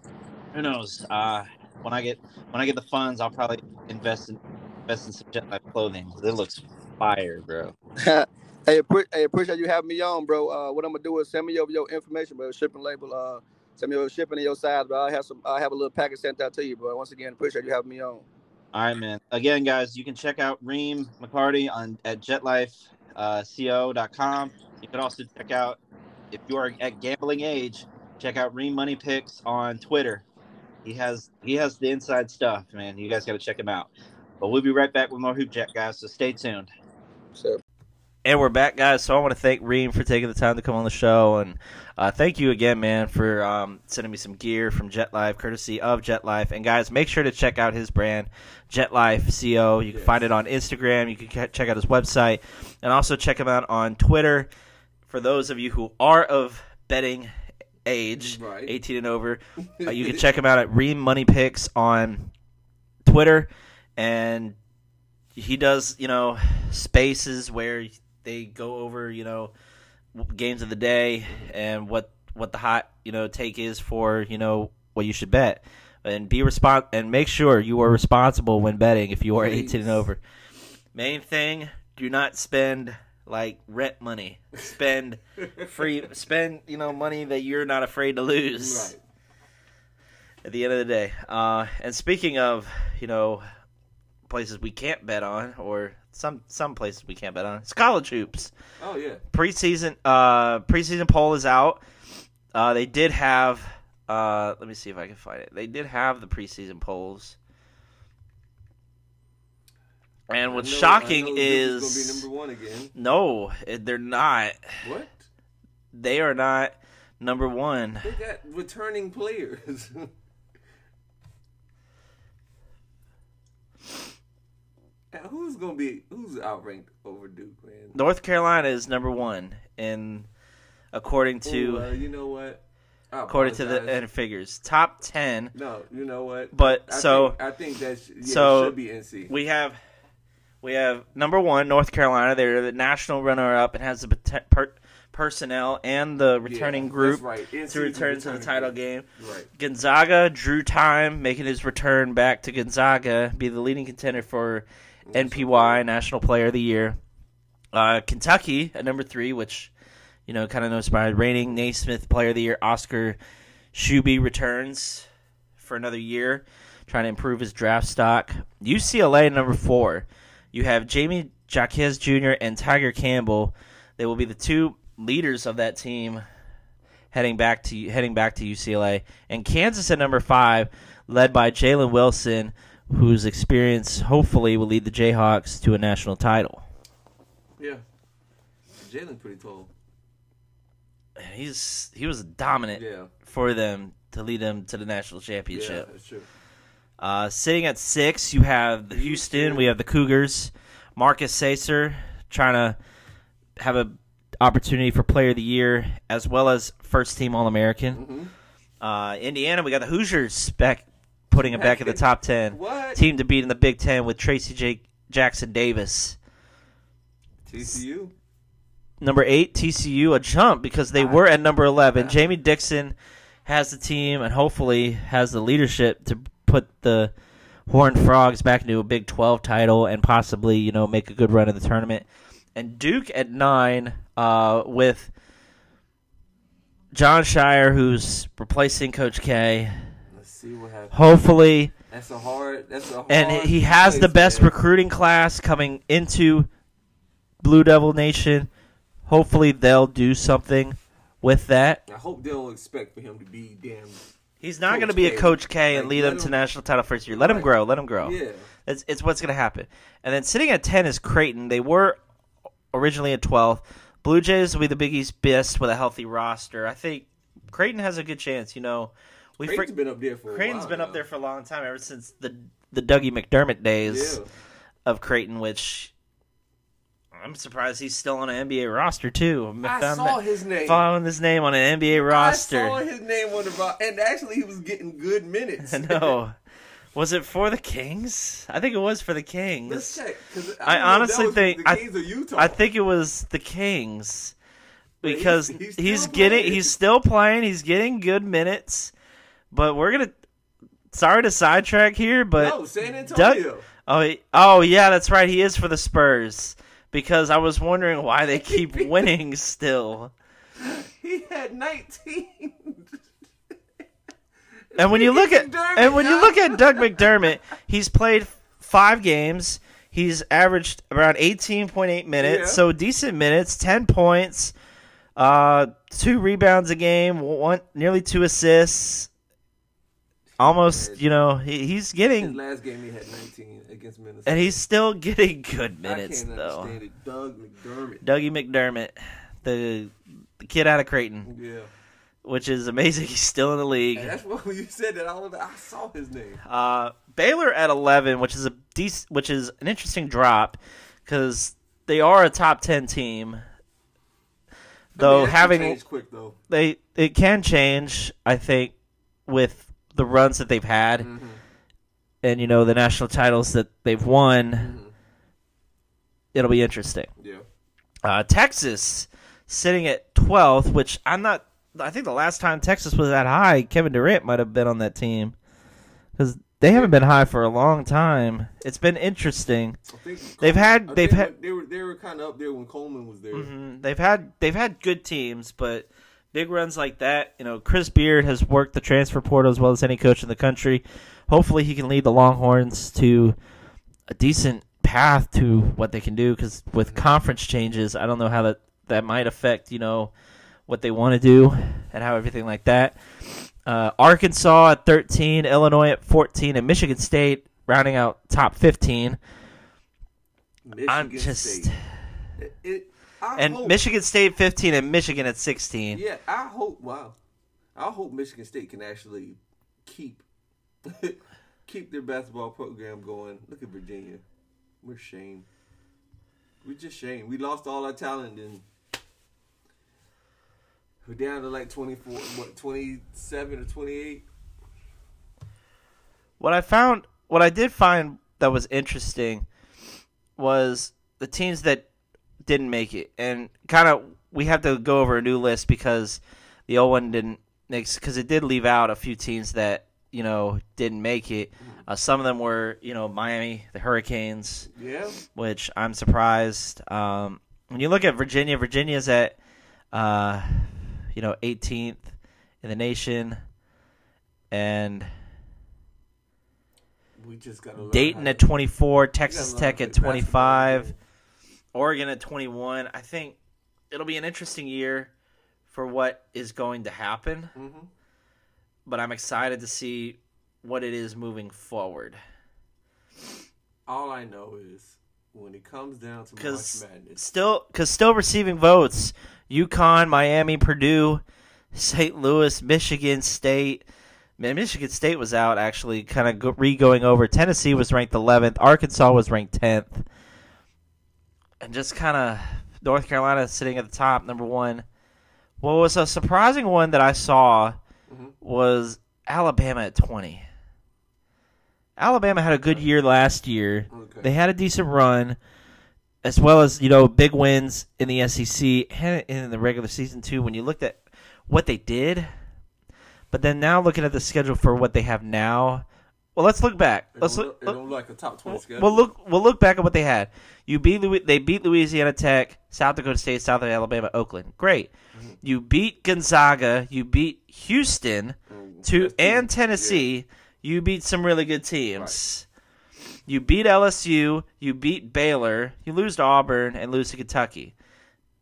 who knows? Uh, when I get when I get the funds, I'll probably invest in invest in some JetLyfe clothing. It looks fire, bro. [LAUGHS] hey, hey, appreciate you having me on, bro. Uh, what I'm gonna do is send me over your information, bro. Shipping label. Uh, send me over shipping in your size, bro. I have some. I have a little package sent out to you, bro. Once again, appreciate you having me on. All right, man. Again, guys, you can check out Reem Mchardy on at jetlyfeco.com. Uh, you can also check out if you are at gambling age, check out Reem Money Picks on Twitter. He has he has the inside stuff, man. You guys got to check him out. But we'll be right back with more Hoop Jack, guys. So stay tuned. So. And we're back, guys. So I want to thank Reem for taking the time to come on the show, and uh, thank you again, man, for um, sending me some gear from JetLyfe, courtesy of JetLyfe. And guys, make sure to check out his brand, JetLyfe Co. You can yes. find it on Instagram. You can check out his website, and also check him out on Twitter. For those of you who are of betting age, right. 18 and over, uh, you can [LAUGHS] check him out at Reem Money Picks on Twitter, and he does you know spaces where they go over you know games of the day and what what the hot you know take is for you know what you should bet and be respons- and make sure you are responsible when betting if you are Please. 18 and over. Main thing, do not spend like rent money. Spend [LAUGHS] free spend, you know, money that you're not afraid to lose. Right. At the end of the day. Uh, and speaking of, you know, places we can't bet on or some some places we can't bet on. It's college hoops. Oh yeah. Preseason uh preseason poll is out. Uh they did have uh let me see if I can find it. They did have the preseason polls. And what's know, shocking is number one again. No, they're not. What? They are not number one. They got returning players. [LAUGHS] who's gonna be who's outranked over Duke, man? North Carolina is number one, and according to Ooh, uh, you know what, according to the and figures, top ten. No, you know what? But I so think, I think that yeah, so should be NC. We have we have number one North Carolina. They're the national runner up and has the per- personnel and the returning yeah, group right. to return to the title game. Right. Gonzaga Drew Timme, making his return back to Gonzaga, be the leading contender for NPY National Player of the Year. Uh, Kentucky at number three, which you know kind of no surprise. Reigning Naismith Player of the Year Oscar Tshiebwe returns for another year, trying to improve his draft stock. UCLA number four. You have Jamie Jaquez Jr. and Tiger Campbell. They will be the two leaders of that team heading back to heading back to UCLA. And Kansas at number five, led by Jalen Wilson, whose experience hopefully will lead the Jayhawks to a national title. Yeah. Jalen pretty tall. He's he was dominant Yeah. for them to lead them to the national championship. Yeah, that's true. Uh, sitting at six, you have the Houston. We have the Cougars. Marcus Sasser trying to have a opportunity for Player of the Year as well as first team All American. Mhm. Uh, Indiana, we got the Hoosiers back, putting it back in the top ten. What? Team to beat in the Big Ten with Trayce J- Jackson Davis. TCU. Number eight, TCU, a jump because they were at number 11. Jamie Dixon has the team and hopefully has the leadership to put the Horned Frogs back into a Big 12 title and possibly, you know, make a good run in the tournament. And Duke at nine uh, with Jon Scheyer, who's replacing Coach K. See what happens. Hopefully, That's a hard. That's a hard. and he has the best recruiting class coming into Blue Devil Nation. Hopefully, they'll do something with that. I hope they don't expect for him to be damn. He's not going to be a. Coach K and Like, lead them to him- national title first year. Let him grow. Let him grow. Yeah. It's, it's what's going to happen. And then sitting at 10 is Creighton. They were originally at 12. Blue Jays will be the Big East best with a healthy roster. I think Creighton has a good chance. You know, we Creighton's fr- been up there for. A Creighton's been up there for a long time, ever since the the Dougie McDermott days Yeah. of Creighton, which I'm surprised he's still on an NBA roster too. I found saw his name. following his name on an NBA roster. I saw his name on the and actually he was getting good minutes. [LAUGHS] no. Was it for the Kings? I think it was for the Kings. Let's check. I know that honestly think- the I- Kings or Utah. I think it was the Kings But he's- because [LAUGHS] he's he's, getting playing. he's still playing. He's getting good minutes. But we're gonna. Sorry to sidetrack here, but no San Antonio. oh oh yeah, that's right. He is for the Spurs because I was wondering why they [LAUGHS] keep winning still. He had 19. And when you look at McDermott, and when you look at Doug McDermott, he's played five games. He's averaged around eighteen point eight minutes, Yeah. so decent minutes, ten points, uh, two rebounds a game, one nearly two assists. Almost, you know, he, he's His getting last game he had 19 against Minnesota. and he's still getting good I minutes though. Doug McDermott. Dougie McDermott, the the kid out of Creighton, Yeah. which is amazing. [LAUGHS] He's still in the league. And that's what you said that I was I saw his name. Uh, Baylor at eleven, which is a dec- which is an interesting drop because they are a top ten team. Though I mean, that having quick though. they it can change, I think, with the runs that they've had Mm-hmm. and you know the national titles that they've won. Mm-hmm. It'll be interesting. Yeah. Uh, Texas sitting at twelfth, which I'm not. I think the last time Texas was that high, Kevin Durant might have been on that team because they haven't been high for a long time. It's been interesting. I think They've had- I they've had- they were they were kind of up there when Coleman was there. hmm They've had they've had good teams, but big runs like that, you know, Chris Beard has worked the transfer portal as well as any coach in the country. Hopefully, he can lead the Longhorns to a decent path to what they can do. Because with conference changes, I don't know how that that might affect you know what they want to do and how everything like that. Uh, Arkansas at 13, Illinois at 14, and Michigan State rounding out top 15. Michigan I'm just State. It, it, I and hope, Michigan State 15 and Michigan at 16. Yeah, I hope. Wow, I hope Michigan State can actually keep [LAUGHS] keep their basketball program going. Look at Virginia. We're shame. We're just shame. We lost all our talent and we're down to like twenty four, what twenty seven or twenty eight. What I found, what I did find that was interesting was the teams that didn't make it, and kind of we have to go over a new list because the old one didn't make because it did leave out a few teams that you know didn't make it. Uh, some of them were you know Miami, the Hurricanes, Yeah, which I'm surprised. Um, when you look at Virginia, Virginia's at uh, you know 18th in the nation, and we just got Dayton at 24, Texas Tech at 25, basketball. Oregon at 21. I think it'll be an interesting year for what is going to happen, Mm-hmm. but I'm excited to see what it is moving forward. All I know is when it comes down to March Madness, still, because still receiving votes: UConn, Miami, Purdue, St. Louis, Michigan State. Man, Michigan State was out actually, kind of re-going over. Tennessee was ranked 11th. Arkansas was ranked 10th, and just kind of North Carolina sitting at the top, number one. What was a surprising one that I saw Mhm. was Alabama at 20. Alabama had a good year last year. okay. They had a decent run, as well as you know big wins in the SEC and in the regular season too. When you looked at what they did, but then now looking at the schedule for what they have now, well, let's look back. Let's look. look, look like a top twenty schedule. We'll look. We'll look back at what they had. You beat. They beat Louisiana Tech, South Dakota State, South Alabama, Oakland. Great. Mm-hmm. You beat Gonzaga. You beat Houston Mm, to and Tennessee. You beat some really good teams. You beat LSU. You beat Baylor. You lose to Auburn and lose to Kentucky.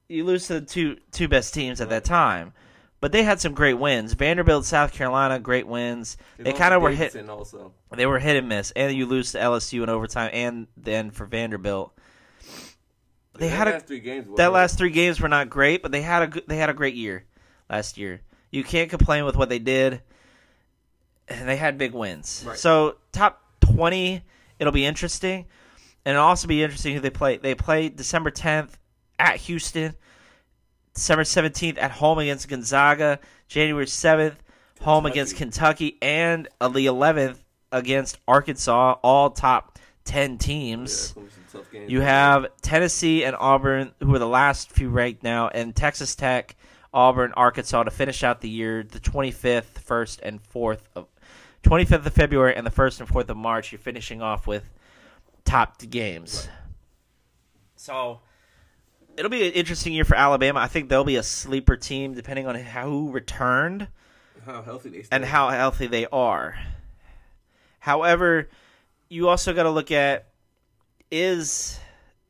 You lose to the two two best teams at that time. But they had some great wins. Vanderbilt, South Carolina, great wins. They kind of were hit. Also, They were hit and miss, and you lose to LSU in overtime, and then for Vanderbilt, they That had a, last three games. that last three games were not great, but they had a they had a great year last year. You can't complain with what they did, and they had big wins. Right. So top twenty, it'll be interesting, and it'll also be interesting who they play. They play December tenth at Houston, December seventeenth at home against Gonzaga, January seventh home Kentucky. against Kentucky, and the eleventh against Arkansas. All top ten teams. it's gonna be some tough games. You have Tennessee and Auburn, who are the last few ranked now, and Texas Tech, Auburn, Arkansas to finish out the year, the 25th, 1st, and 4th of 25th of February and the 1st and 4th of March. You're finishing off with top games. So it'll be an interesting year for Alabama. I think they'll be a sleeper team depending on how who returned how healthy they and how healthy they are. However, you also got to look at is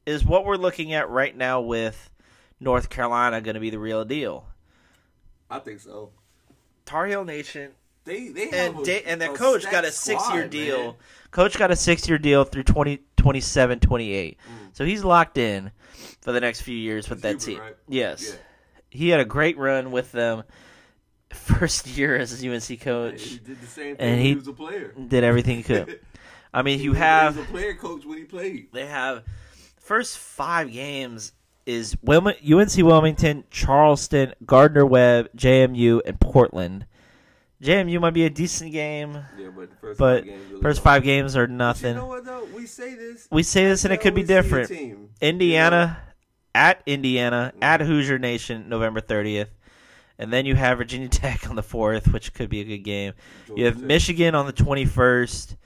is what we're looking at right now with North Carolina going to be the real deal? I think so. Tar Heel Nation They they and a, da- and their coach got a six year deal. man. Coach got a six year deal through 20, 27, 28. Mm. So he's locked in for the next few years with that team. Right? Yes. Yeah. He had a great run with them [LAUGHS] first year as a UNC He coach. did the same thing And he- he was a player. Did everything he could. [LAUGHS] I mean, He you have he was a player coach when he played. they have first five games is UNC Wilmington, Charleston, Gardner Webb, JMU, and Portland. JMU might be a decent game, Yeah, but first but five games really first five games are But nothing. You know what though? We say this. We say this and it could be we see a different. Indiana at Indiana at Hoosier Nation November 30th. And then you have Virginia [LAUGHS] Tech on the 4th, which could be a good game. you? You have Tech. Michigan on the 21st.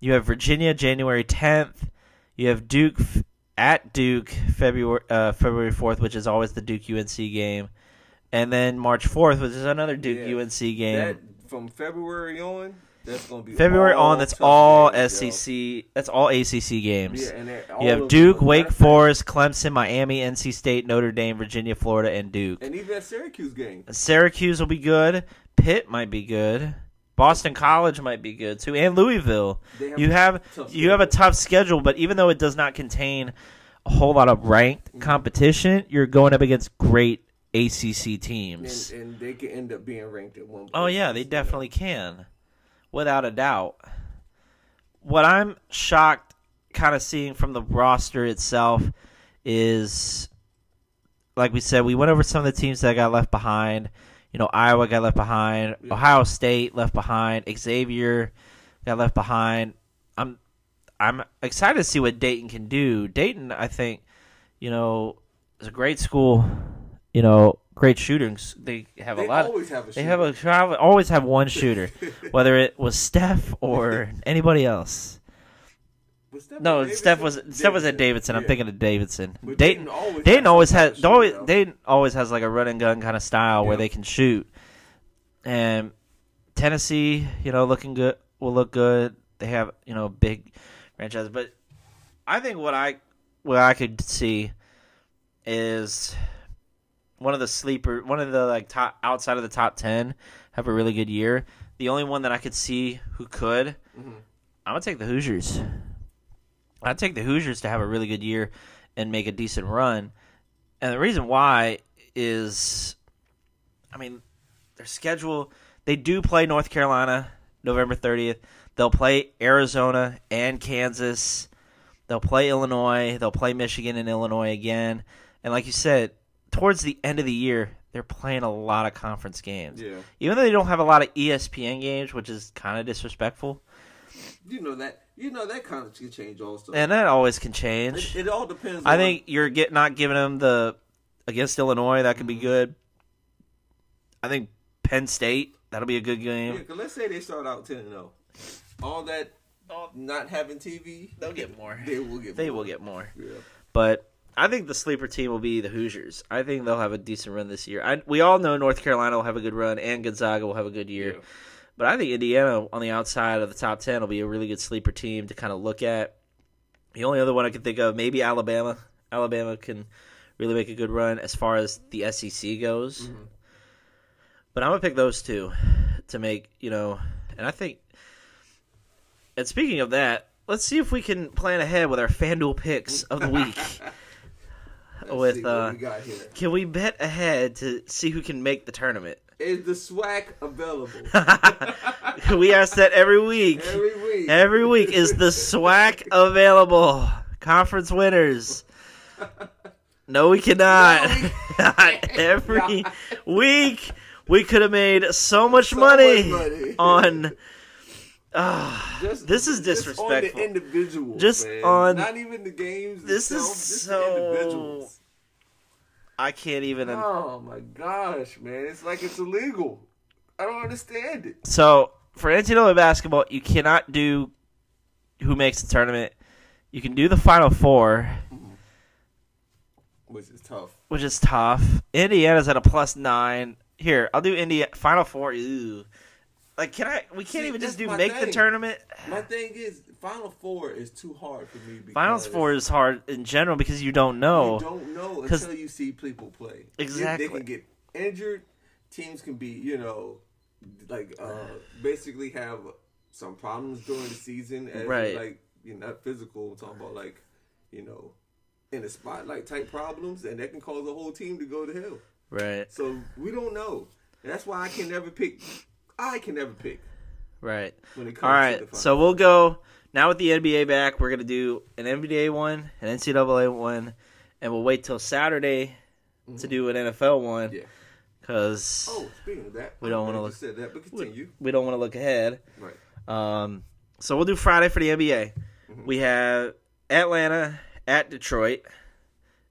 You have Virginia January 10th. You have Duke at Duke February uh, February 4th, which is always the Duke UNC game. And then March 4th, which is another Duke Yeah. UNC game. That from February on, that's gonna be February on, that's all games, yo. SEC. That's all ACC games. Yeah, and all you have Duke, Wake Forest, Clemson, Miami, NC State, Notre Dame, Virginia, Florida, and Duke. and even that Syracuse game. Syracuse will be good. Pitt might be good. Boston College might be good too, and Louisville. They You have you have a tough schedule, but even though it does not contain a whole lot of ranked mm-hmm. competition, you're going up against great ACC teams. and, and they could end up being ranked at one. Point. Oh yeah, they definitely can, without a doubt. What I'm shocked, kind of seeing from the roster itself, is like we said, we went over some of the teams that got left behind. You know, Iowa got left behind. Ohio State left behind, Xavier got left behind. I'm I'm excited to see what Dayton can do. Dayton, I think, you know, is a great school. You know, great shooters. They have They a lot. Of, always have a. they have a always have one [LAUGHS] shooter, whether it was Steph or [LAUGHS] anybody else. Steph No, Steph was Davidson? Steph was at Davidson. I'm Yeah. thinking of Davidson. But Dayton, always Dayton has always has of always. Dayton always has like a run and gun kind of style where they can shoot. And Tennessee, you know, looking good will look good. They have you know big franchise, but I think what I what I could see is one of the sleeper, one of the like top outside of the top ten have a really good year. The only one that I could see who could, Mhm. I'm gonna take the Hoosiers. I'd take the Hoosiers to have a really good year and make a decent run. And the reason why is, I mean, their schedule. They do play North Carolina November 30th. They'll play Arizona and Kansas. They'll play Illinois. They'll play Michigan and Illinois again. And like you said, towards the end of the year, they're playing a lot of conference games. Yeah. Even though they don't have a lot of ESPN games, which is kind of disrespectful. You know that. You know that kind of can change also. And that always can change. it, it all depends. I on, think you're get not giving them the against Illinois. That could Mm-hmm. be good. I think Penn State that'll be a good game. Yeah, game. 'cause let's say they start out ten and zero. All that not having TV, They'll get more. [LAUGHS] they will get. They more. will get more. Yeah. But I think the sleeper team will be the Hoosiers. I think they'll have a decent run this year. I, we all know North Carolina will have a good run, and Gonzaga will have a good year. Yeah. But I think Indiana on the outside of the top ten will be a really good sleeper team to kind of look at. The only other one I can think of, maybe Alabama. Alabama can really make a good run as far as the SEC goes. Mhm. But I'm gonna pick those two to make you know, and I think. And speaking of that, let's see if we can plan ahead with our FanDuel picks of the week. [LAUGHS] Let's With, uh, we. Can we bet ahead to see who can make the tournament? Is the swag available [LAUGHS] we ask that every week. every week? Every week is the swag [LAUGHS] available? Conference winners. No, we cannot. No, we [LAUGHS] Not every week. We could have made so much So money, much money. on. Ah, Just- this is disrespectful. just on the individuals, Just man. on- not even the games. This is itself, just so-. I can't even. Oh my gosh, man! It's like it's illegal. I don't understand it. So for NCAA basketball, you cannot do who makes the tournament. You can do the final four, Which is tough. which is tough. Indiana's at a plus nine. Here, I'll do Indiana final four. Ooh. Like, can I? We can't See, even just do make the tournament. My thing is, Final Four is too hard for me. Because Finals four is hard in general because you don't know. You don't know until you see people play. Exactly. They can get injured. Teams can be, you know, like uh, basically have some problems during the season. As Right. Like, you know, not physical. I'm talking about like, you know, in the spotlight type problems, and that can cause the whole team to go to hell. Right, So we don't know. That's why I can never pick. I can never pick right. when it comes All to the so we'll go now with the NBA back. We're gonna do an NBA one, an NCAA one, and we'll wait till Saturday to do an NFL one Mm-hmm. Yeah. because Oh, speaking of that, We don't wanna look- Said that, but continue. we don't want to look ahead. Right. Um, so we'll do Friday for the NBA. Mhm. We have Atlanta at Detroit.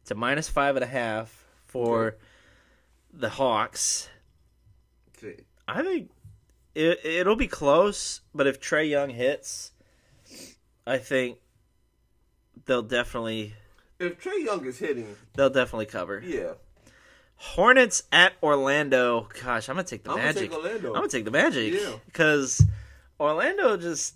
It's a minus five and a half for Okay. the Hawks. Okay. I think it it'll be close, but if Trae Young hits, I think they'll definitely If Trae Young is hitting, they'll definitely cover. yeah, Hornets at Orlando. Gosh, I'm gonna take the I'm gonna Magic. take Orlando. I'm gonna take the Magic. Yeah. Because Orlando just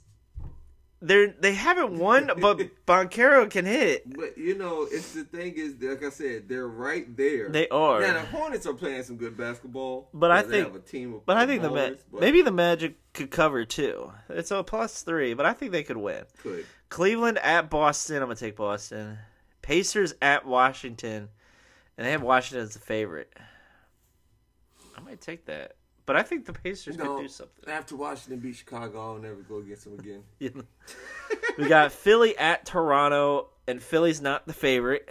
they they haven't won, but [LAUGHS] Banchero can hit. But you know, it's the thing is, like I said, they're right there. They are. Now the Hornets are playing some good basketball, But I they think- have a team of but I think the Ma- but maybe the Magic could cover too. It's a plus three, but I think they could win. could. Cleveland at Boston. I'm gonna take Boston. Pacers at Washington, and they have Washington as the favorite. I might take that, but I think the Pacers No. could do something. After Washington beat Chicago, I'll never go against them again. [LAUGHS] we got Philly at Toronto, and Philly's not the favorite.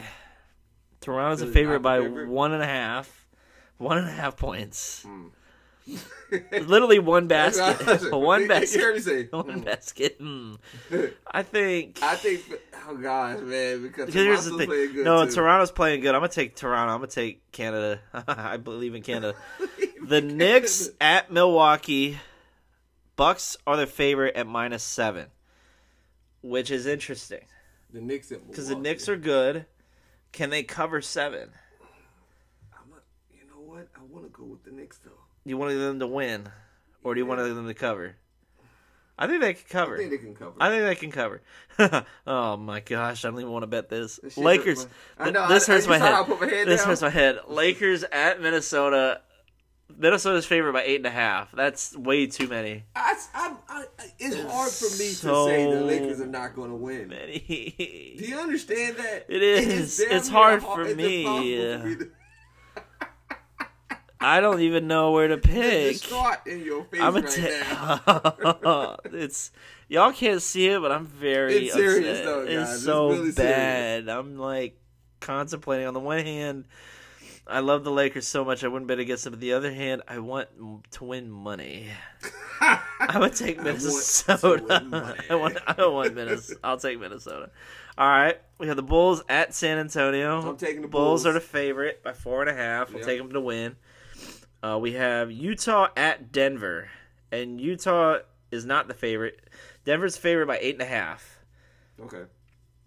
[SIGHS] Toronto's a favorite by favorite? one and a half. One and a half points. Hmm. [LAUGHS] Literally one basket. [LAUGHS] [LAUGHS] one You basket. heard me say. One mm. basket. Mm. I think. I think. Oh gosh, man, because here's the Toronto's thing. playing good no, too. Toronto's playing good. I'm gonna take Toronto. I'm gonna take Canada. I believe in Canada. The Knicks at Milwaukee. Bucks are the favorite at minus seven, which is interesting the Knicks at because the. Knicks are good. Can they cover seven? I'm a, you know what? I want to go with the Knicks though. Do you want them to win, or do you want them to cover? I think they can cover. I think they can cover. I think they can cover. oh my gosh, I don't even want to bet this. This Lakers. my- I know, this I- hurts you my I head. my head This down? hurts my head. Lakers at Minnesota. Minnesota's favorite by eight and a half. That's way too many. I, I, I, it's hard for me so to say the Lakers are not going to win. Do you understand that? It is. damn It's near hard for me. impossible for me to- I don't even know where to pick. in your face I'm a right now. [LAUGHS] it's y'all can't see it, but I'm very It's serious upset. though, It's guys. It's so really serious. bad. I'm like contemplating. On the one hand, I love the Lakers so much I wouldn't bet against them. But the other hand, I want to win money. I would take [LAUGHS] I want Minnesota. [LAUGHS] I want. I don't want Minnesota. I'll take Minnesota. All right, we have the Bulls at San Antonio. I'm taking the Bulls Bulls. are the favorite by four and a half. I'll Yep. take them to win. Uh, we have Utah at Denver, and Utah is not the favorite. Denver's favorite by eight and a half. Okay.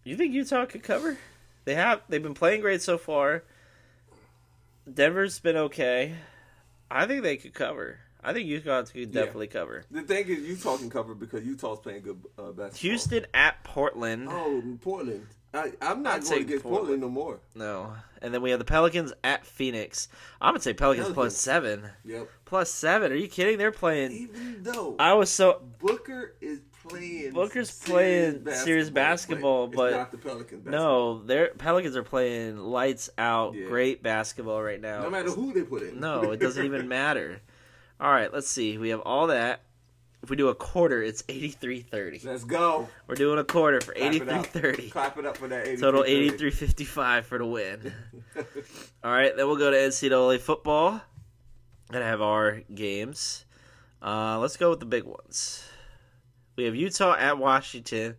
You think Utah could cover? They have. They've been playing great so far. Denver's been okay. I think they could cover. I think Utah could Yeah. definitely cover. The thing is, Utah can cover because Utah's playing good uh, basketball. Houston at Portland. Oh, Portland. I, I'm not I'd going against Portland. Portland. no more. No. And then we have the Pelicans at Phoenix. I'm gonna say Pelicans, Pelicans. seven. Yep. Plus seven. Are you kidding? They're playing. Even though I was so Booker is playing, Booker's serious playing serious basketball, but not the Pelicans. Basketball. no, their Pelicans are playing lights out, Yeah. great basketball right now. no matter who they put in. No, it doesn't even [LAUGHS] matter. All right, let's see. We have all that. If we do a quarter, it's 83-30. Let's go. We're doing a quarter for eighty three thirty. it up. 83-30. Clap it up for that. 83 Total 83-55 for the win. [LAUGHS] All right, then we'll go to NCAA football. Gonna have our games. Uh, let's go with the big ones. We have Utah at Washington,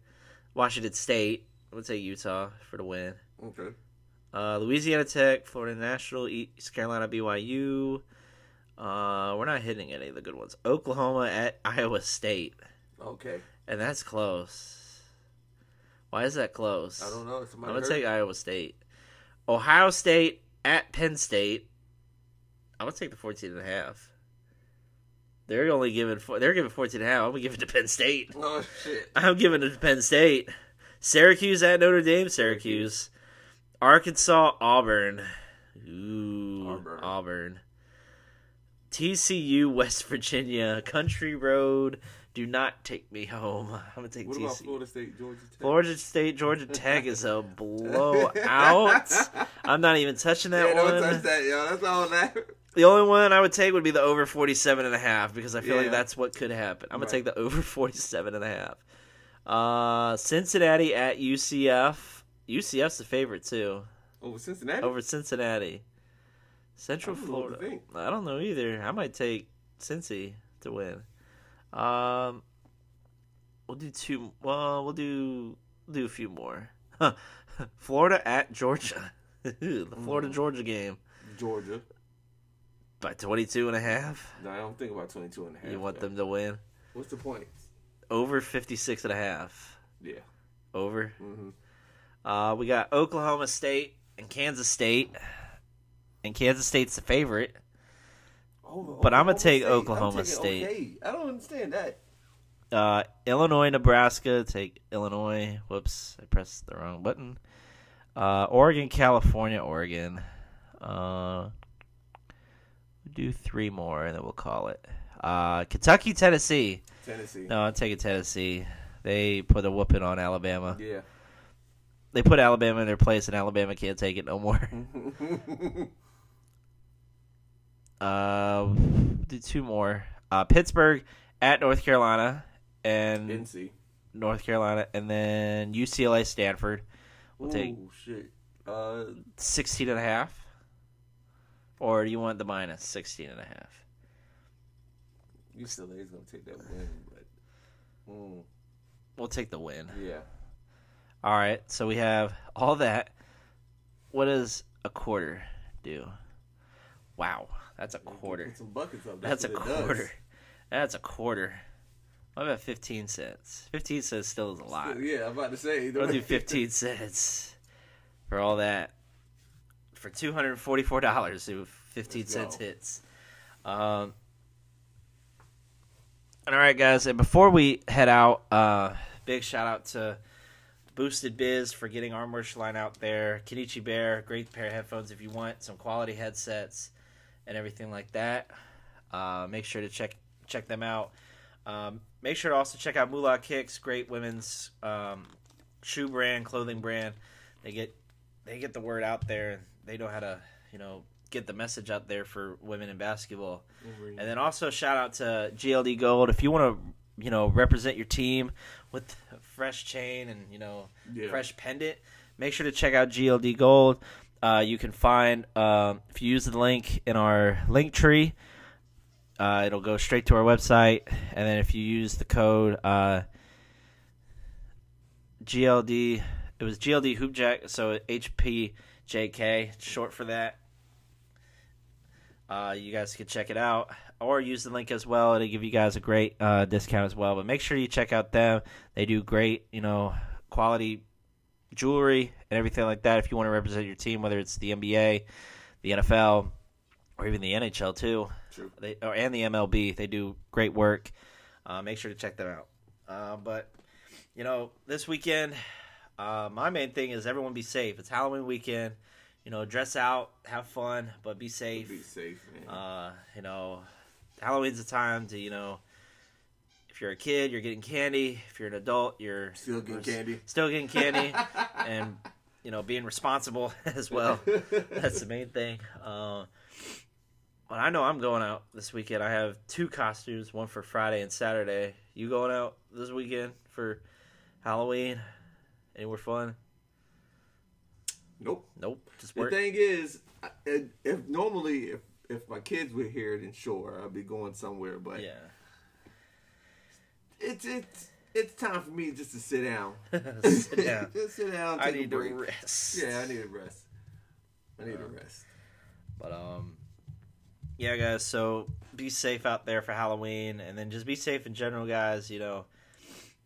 Washington State. I'm gonna take Utah for the win. okay. Uh, Louisiana Tech, Florida National, East Carolina BYU. Uh, we're not hitting any of the good ones. Oklahoma at [LAUGHS] Iowa State, Okay. and that's close. Why is that close? I don't know. I'm gonna hurt? take Iowa State. Ohio State at Penn State. I'm gonna take the 14 and a half. They're only giving four, they're giving 14 and a half. I'm gonna give it to Penn State. Oh shit. [LAUGHS] I'm giving it to Penn State. Syracuse at Notre Dame. Syracuse. Arkansas Auburn. Ooh, Auburn. Auburn. TCU [LAUGHS] West Virginia. Country Road. Do not take me home. [LAUGHS] I'm gonna take What TCU. about Florida State, Georgia Tech? Florida State, Georgia Tech is a [LAUGHS] blowout. I'm not even touching that yeah, one. don't touch that, yo. That's all that. The only one I would take would be the over 47 and a half because I feel like that's what could happen. I'm going Right. to take the over 47 and a half. Uh, Cincinnati at UCF. UCF's the favorite too Over Cincinnati. over Cincinnati. Central I don't know what to Florida. I don't know either. I might take Cincy to win. Um, we'll do two. Well, we'll do do a few more. [LAUGHS] Florida at Georgia. [LAUGHS] the Florida Georgia game Georgia. by 22 and a half. No, I don't think about 22 and a half. You want them to win What's the point? over 56 and a half. Yeah. Over. hmm Uh, we got Oklahoma State and Kansas State. And Kansas State's the favorite. But I'ma take Oklahoma State. Okay. I don't understand that. Uh, Illinois, Nebraska. Take Illinois. Whoops, I pressed the wrong button. Uh, Oregon, California, Oregon. Uh, do three more and then we'll call it. Uh, Kentucky, Tennessee. Tennessee. No, I'm taking Tennessee. They put a whooping on Alabama. Yeah. They put Alabama in their place, and Alabama can't take it no more. [LAUGHS] [LAUGHS] Uh, do two more. Uh, Pittsburgh at North Carolina and NC. North Carolina, and then UCLA, Stanford. We'll take Ooh, shit. Uh, 16 and a half. Or do you want the minus 16 and a half? UCLA is gonna take that win, but mm, We'll take the win. yeah. All right, so we have all that. What does a quarter do? Wow, that's a quarter. Put some buckets up. That's a what it does. quarter. That's a quarter. What about 15 cents? 15 cents still is a lot. Yeah, I'm about to say. I'll do [LAUGHS] 15 cents for all that. For $244, if 15 Let's cents go. hits. Um, All right, guys, and before we head out, uh, big shout out to Boosted Biz for getting our merch line out there. Kenichi Bear, great pair of headphones if you want some quality headsets and everything like that. Uh, make sure to check check them out. Um, make sure to also check out Moolah Kicks, great women's um, shoe brand, clothing brand. They get they get the word out there. and They know how to you know get the message out there for women in basketball. And then also shout out to GLD Gold if you want to you know represent your team with a fresh chain and you know Yeah. fresh pendant. Make sure to check out GLD Gold. Uh, you can find um, if you use the link in our link tree, uh, it'll go straight to our website. And then if you use the code uh, GLD, it was GLD Hoopjack, so HPJK, short for that. Uh, you guys can check it out or use the link as well. It'll give you guys a great uh, discount as well. But make sure you check out them. They do great, you know, quality jewelry and everything like that. If you want to represent your team, whether it's the NBA, the NFL, or even the NHL too, True. they or and the MLB, they do great work. Uh, make sure to check them out. Uh, but you know, this weekend, uh, my main thing is everyone be safe. It's Halloween weekend. You know, dress out, have fun, but be safe. Be safe, man. Uh, you know, Halloween's a time to you know, if you're a kid, you're getting candy. If you're an adult, you're Still getting candy. Still getting candy, [LAUGHS] and you know, being responsible [LAUGHS] as well. [LAUGHS] That's the main thing. Uh, but I know I'm going out this weekend. I have two costumes, one for Friday and Saturday. You going out this weekend for Halloween? Anywhere fun? Nope. Nope. Just The thing is, if, if normally if if my kids were here, then sure I'd be going somewhere. But Yeah. It's it's it's time for me just to sit down. [LAUGHS] Sit down. just [LAUGHS] sit down. I need to rest. Yeah, I need a rest. I need Uh, a rest. But um, yeah, guys. So be safe out there for Halloween, and then just be safe in general, guys. You know,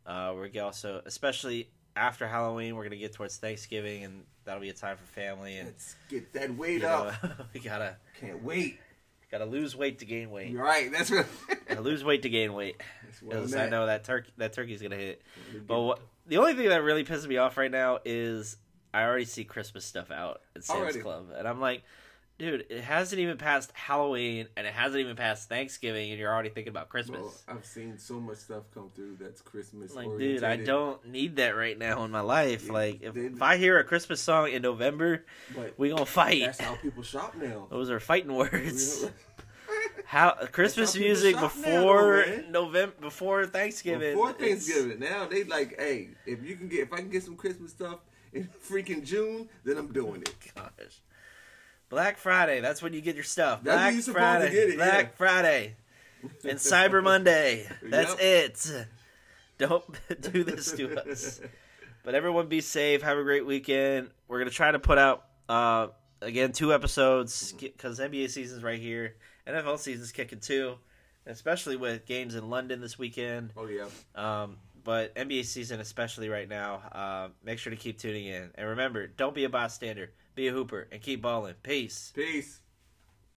uh, we're also, especially after Halloween, we're gonna get towards Thanksgiving, and that'll be a time for family, and Let's get that weight know, up. [LAUGHS] we gotta Can't wait. Gotta lose weight to gain weight. You're right. That's what. [LAUGHS] Gotta lose weight to gain weight. That's what I'm Because I at. know that turkey that turkey's gonna hit. But what, the only thing that really pisses me off right now is I already see Christmas stuff out at Sam's Already. Club, and I'm like, dude, it hasn't even passed Halloween, and it hasn't even passed Thanksgiving, and you're already thinking about Christmas. Bro, I've seen so much stuff come through that's Christmas. like, dude, I don't need that right now in my life. Yeah, like, if, they- if I hear a Christmas song in November, we gonna fight. that's how people shop now. [LAUGHS] Those are fighting words. [LAUGHS] How Christmas music shop now, before. November, before Thanksgiving. Before it's- Thanksgiving, now they like, hey, if you can get, if I can get some Christmas stuff in freaking June, then I'm doing it. Gosh. Black Friday, that's when you get your stuff. Black to Friday, it, Black yeah. Friday, and Cyber Monday. [LAUGHS] That's Yep. it. Don't [LAUGHS] do this to us. But everyone, be safe. Have a great weekend. We're gonna try to put out uh, again two episodes because NBA season's right here. NFL season's kicking too, especially with games in London this weekend. Oh yeah, Um, but NBA season, especially right now, uh, make sure to keep tuning in. And remember, don't be a bystander. Be a hooper and keep balling. Peace. peace.